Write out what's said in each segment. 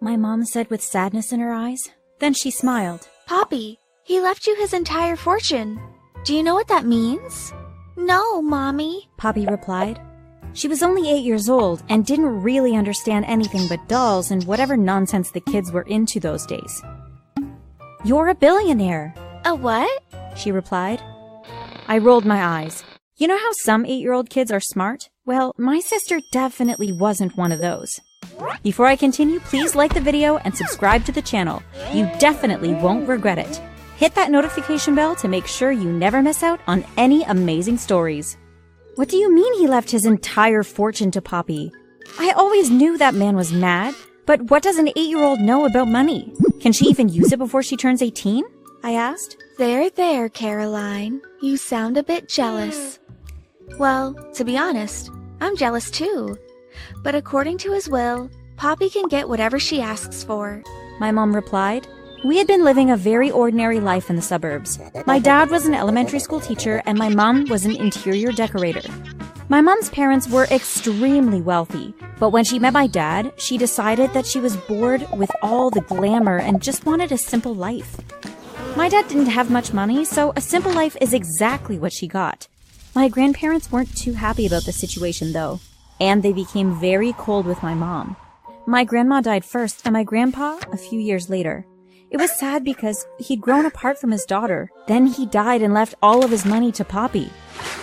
My mom said with sadness in her eyes. Then she smiled. Poppy, he left you his entire fortune. Do you know what that means? No, Mommy, Poppy replied. She was only eight years old and didn't really understand anything but dolls and whatever nonsense the kids were into those days. You're a billionaire, A what? she replied. I rolled my eyes. You know how some eight year old kids are smart? Well, my sister definitely wasn't one of those. Before I continue, please like the video and subscribe to the channel. You definitely won't regret it. Hit that notification bell to make sure you never miss out on any amazing stories. What do you mean he left his entire fortune to Poppy? I always knew that man was mad, but what does an eight year old know about money? Can she even use it before she turns 18? I asked. There, there, Caroline. You sound a bit jealous. Well, to be honest, I'm jealous too. But according to his will, Poppy can get whatever she asks for. My mom replied. We had been living a very ordinary life in the suburbs. My dad was an elementary school teacher and my mom was an interior decorator. My mom's parents were extremely wealthy, but when she met my dad, she decided that she was bored with all the glamour and just wanted a simple life. My dad didn't have much money, so a simple life is exactly what she got. My grandparents weren't too happy about the situation though, and they became very cold with my mom. My grandma died first and my grandpa a few years later. It was sad because he'd grown apart from his daughter. Then he died and left all of his money to Poppy.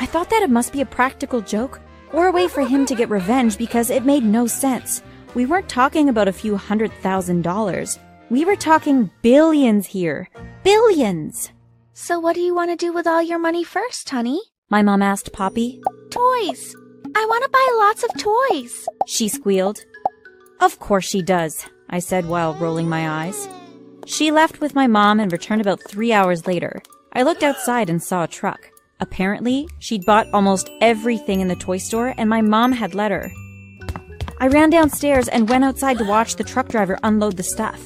I thought that it must be a practical joke or a way for him to get revenge because it made no sense. We weren't talking about a few hundred thousand dollars. We were talking billions here. Billions! So what do you want to do with all your money first, honey? My mom asked Poppy. Toys. I want to buy lots of toys. She squealed. Of course she does, I said while rolling my eyes. She left with my mom and returned about three hours later. I looked outside and saw a truck. Apparently, she'd bought almost everything in the toy store and my mom had let her. I ran downstairs and went outside to watch the truck driver unload the stuff.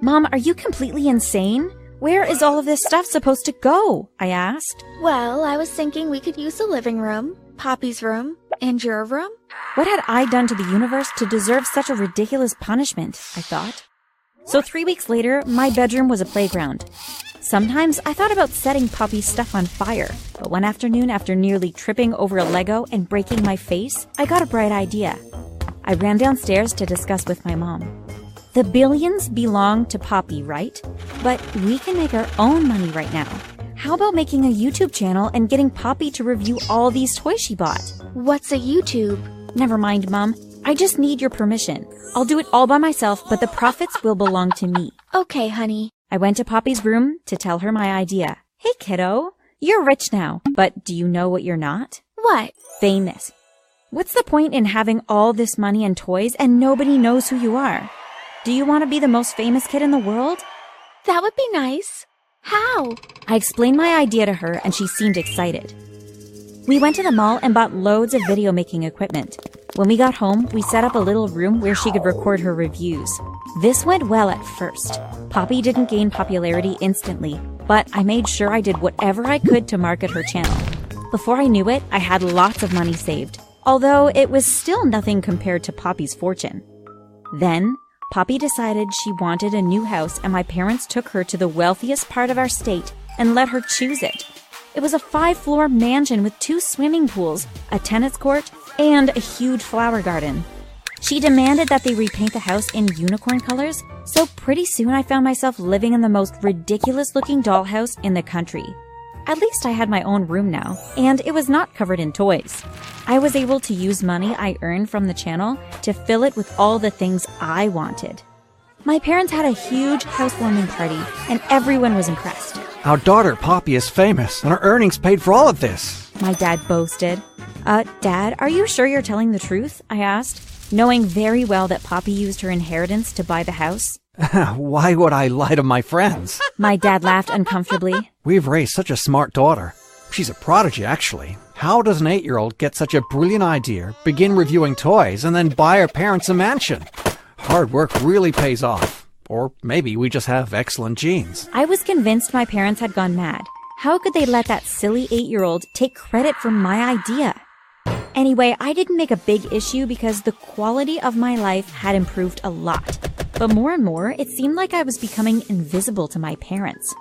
Mom, are you completely insane? Where is all of this stuff supposed to go? I asked. Well, I was thinking we could use the living room, Poppy's room, and your room. What had I done to the universe to deserve such a ridiculous punishment? I thought. So three weeks later, my bedroom was a playground. Sometimes I thought about setting Poppy's stuff on fire, but one afternoon, after nearly tripping over a Lego and breaking my face, I got a bright idea. I ran downstairs to discuss with my mom. The billions belong to Poppy, right? But we can make our own money right now. How about making a YouTube channel and getting Poppy to review all these toys she bought? What's a YouTube? Never mind, Mom. I just need your permission. I'll do it all by myself, but the profits will belong to me. Okay, honey. I went to Poppy's room to tell her my idea. Hey, kiddo, you're rich now, but do you know what you're not? What? Famous. What's the point in having all this money and toys and nobody knows who you are? Do you want to be the most famous kid in the world? That would be nice. How? I explained my idea to her and she seemed excited. We went to the mall and bought loads of video making equipment. When we got home, we set up a little room where she could record her reviews. This went well at first. Poppy didn't gain popularity instantly, but I made sure I did whatever I could to market her channel. Before I knew it, I had lots of money saved, although it was still nothing compared to Poppy's fortune. Then, Poppy decided she wanted a new house, and my parents took her to the wealthiest part of our state and let her choose it. It was a five floor mansion with two swimming pools, a tennis court, and a huge flower garden. She demanded that they repaint the house in unicorn colors, so pretty soon I found myself living in the most ridiculous looking dollhouse in the country. At least I had my own room now, and it was not covered in toys. I was able to use money I earned from the channel to fill it with all the things I wanted. My parents had a huge housewarming party, and everyone was impressed. Our daughter Poppy is famous, and her earnings paid for all of this. My dad boasted. Uh, Dad, are you sure you're telling the truth? I asked knowing very well that Poppy used her inheritance to buy the house. Why would I lie to my friends? My dad laughed uncomfortably. We've raised such a smart daughter. She's a prodigy, actually. How does an eight year old get such a brilliant idea, begin reviewing toys, and then buy her parents a mansion? Hard work really pays off. Or maybe we just have excellent genes. I was convinced my parents had gone mad. How could they let that silly eight year old take credit for my idea? Anyway, I didn't make a big issue because the quality of my life had improved a lot. But more and more, it seemed like I was becoming invisible to my parents.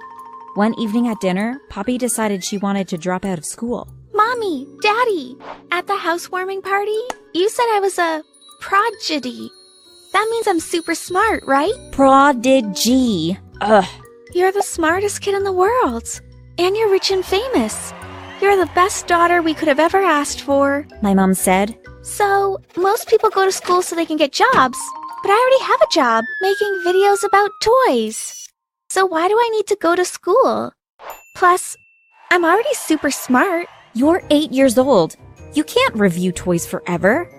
One evening at dinner, Poppy decided she wanted to drop out of school. Mommy, Daddy, at the housewarming party, you said I was a prodigy. That means I'm super smart, right? Prodigy. Ugh. You're the smartest kid in the world. And you're rich and famous. You're the best daughter we could have ever asked for. My mom said. So, most people go to school so they can get jobs, but I already have a job making videos about toys. So why do I need to go to school? Plus, I'm already super smart. You're eight years old. You can't review toys forever.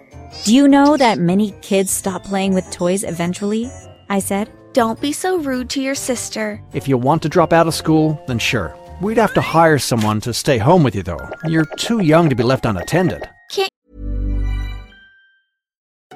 Do you know that many kids stop playing with toys eventually? I said. Don't be so rude to your sister. If you want to drop out of school, then sure. We'd have to hire someone to stay home with you, though. You're too young to be left unattended.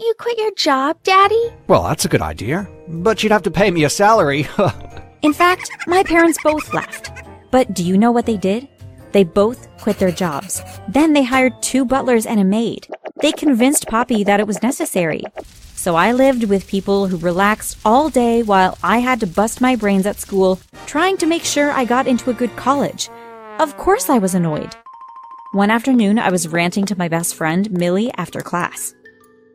You quit your job, Daddy? Well, that's a good idea. But you'd have to pay me a salary. In fact, my parents both left. But do you know what they did? They both quit their jobs. Then they hired two butlers and a maid. They convinced Poppy that it was necessary. So I lived with people who relaxed all day while I had to bust my brains at school trying to make sure I got into a good college. Of course I was annoyed. One afternoon, I was ranting to my best friend, Millie, after class.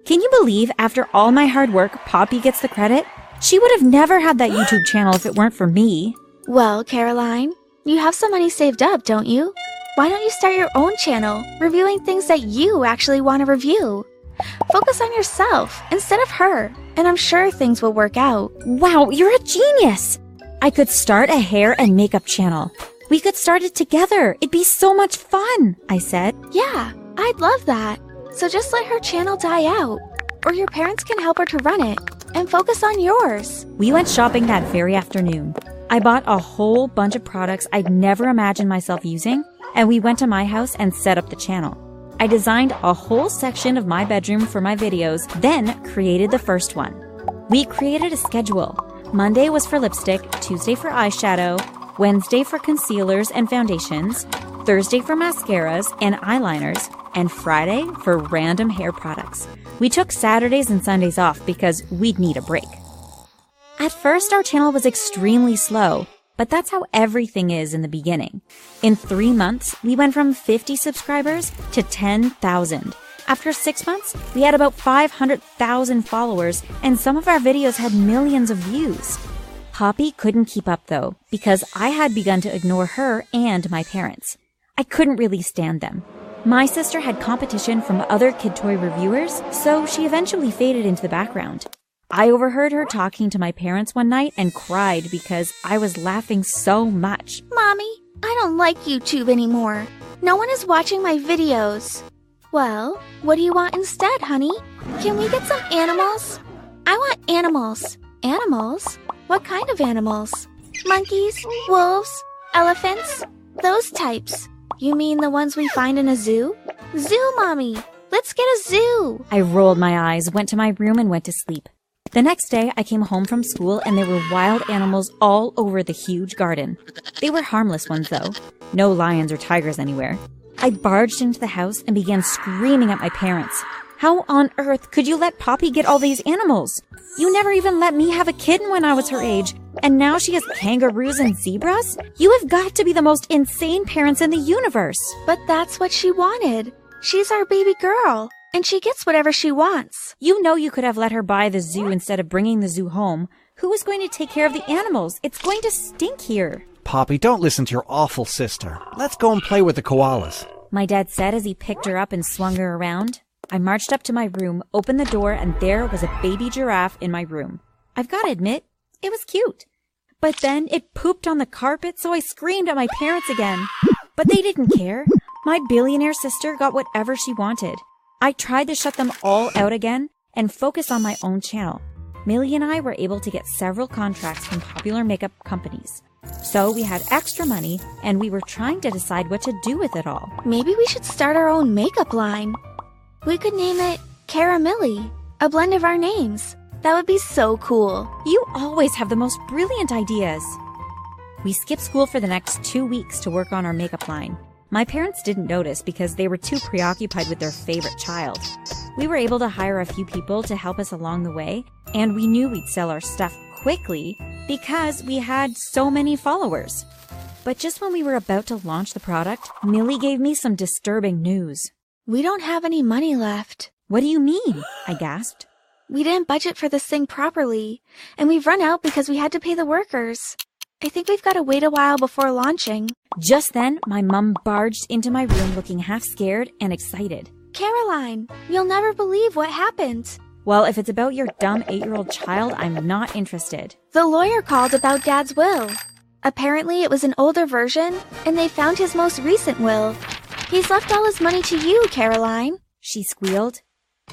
Can you believe after all my hard work, Poppy gets the credit? She would have never had that YouTube channel if it weren't for me. Well, Caroline, you have some money saved up, don't you? Why don't you start your own channel, reviewing things that you actually want to review? Focus on yourself instead of her, and I'm sure things will work out. Wow, you're a genius! I could start a hair and makeup channel. We could start it together. It'd be so much fun, I said. Yeah, I'd love that. So just let her channel die out, or your parents can help her to run it, and focus on yours. We went shopping that very afternoon. I bought a whole bunch of products I'd never imagined myself using, and we went to my house and set up the channel. I designed a whole section of my bedroom for my videos, then created the first one. We created a schedule. Monday was for lipstick, Tuesday for eyeshadow, Wednesday for concealers and foundations, Thursday for mascaras and eyeliners, and Friday for random hair products. We took Saturdays and Sundays off because we'd need a break. At first, our channel was extremely slow, but that's how everything is in the beginning. In three months, we went from 50 subscribers to 10,000. After six months, we had about 500,000 followers, and some of our videos had millions of views. Poppy couldn't keep up though, because I had begun to ignore her and my parents. I couldn't really stand them. My sister had competition from other kid toy reviewers, so she eventually faded into the background. I overheard her talking to my parents one night and cried because I was laughing so much. Mommy, I don't like YouTube anymore. No one is watching my videos. Well, what do you want instead, honey? Can we get some animals? I want animals. Animals? What kind of animals? Monkeys, wolves, elephants? Those types. You mean the ones we find in a zoo? Zoo, mommy! Let's get a zoo! I rolled my eyes, went to my room, and went to sleep. The next day, I came home from school and there were wild animals all over the huge garden. They were harmless ones, though. No lions or tigers anywhere. I barged into the house and began screaming at my parents. How on earth could you let Poppy get all these animals? You never even let me have a kitten when I was her age, and now she has kangaroos and zebras? You have got to be the most insane parents in the universe. But that's what she wanted. She's our baby girl and she gets whatever she wants. You know you could have let her buy the zoo instead of bringing the zoo home. Who is going to take care of the animals? It's going to stink here. Poppy, don't listen to your awful sister. Let's go and play with the koalas. My dad said as he picked her up and swung her around. I marched up to my room, opened the door, and there was a baby giraffe in my room. I've got to admit, it was cute. But then it pooped on the carpet, so I screamed at my parents again. But they didn't care. My billionaire sister got whatever she wanted. I tried to shut them all out again and focus on my own channel. Millie and I were able to get several contracts from popular makeup companies. So we had extra money and we were trying to decide what to do with it all. Maybe we should start our own makeup line. We could name it Caramilly, a blend of our names. That would be so cool. You always have the most brilliant ideas. We skipped school for the next two weeks to work on our makeup line. My parents didn't notice because they were too preoccupied with their favorite child. We were able to hire a few people to help us along the way, and we knew we'd sell our stuff quickly because we had so many followers. But just when we were about to launch the product, Millie gave me some disturbing news. We don't have any money left. What do you mean? I gasped. We didn't budget for this thing properly, and we've run out because we had to pay the workers. I think we've got to wait a while before launching. Just then, my mum barged into my room looking half scared and excited. Caroline, you'll never believe what happened. Well, if it's about your dumb eight year old child, I'm not interested. The lawyer called about Dad's will. Apparently, it was an older version, and they found his most recent will. He's left all his money to you, Caroline. She squealed.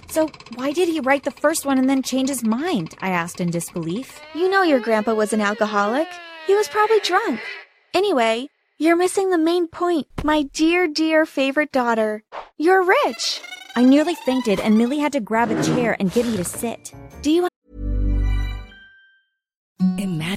So, why did he write the first one and then change his mind? I asked in disbelief. You know your grandpa was an alcoholic. He was probably drunk. Anyway, you're missing the main point, my dear, dear favorite daughter. You're rich. I nearly fainted, and Millie had to grab a chair and get me to sit. Do you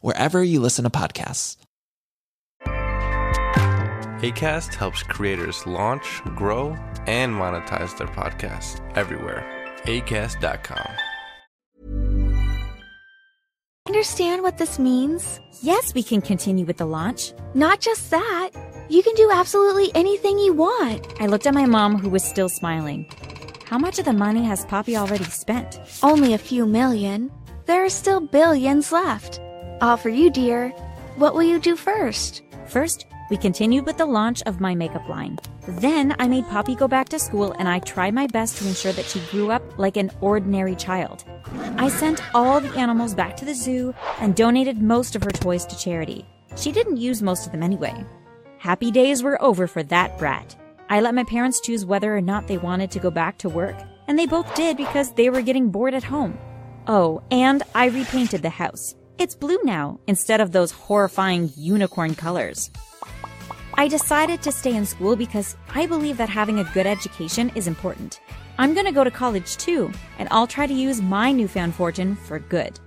wherever you listen to podcasts. ACAST helps creators launch, grow, and monetize their podcasts everywhere. ACAST.com. understand what this means? Yes, we can continue with the launch. Not just that. You can do absolutely anything you want. I looked at my mom, who was still smiling. How much of the money has Poppy already spent? Only a few million. There are still billions left. All for you, dear. What will you do first? First, we continued with the launch of my makeup line. Then I made Poppy go back to school and I tried my best to ensure that she grew up like an ordinary child. I sent all the animals back to the zoo and donated most of her toys to charity. She didn't use most of them anyway. Happy days were over for that brat. I let my parents choose whether or not they wanted to go back to work, and they both did because they were getting bored at home. Oh, and I repainted the house. It's blue now instead of those horrifying unicorn colors. I decided to stay in school because I believe that having a good education is important. I'm going to go to college too, and I'll try to use my newfound fortune for good.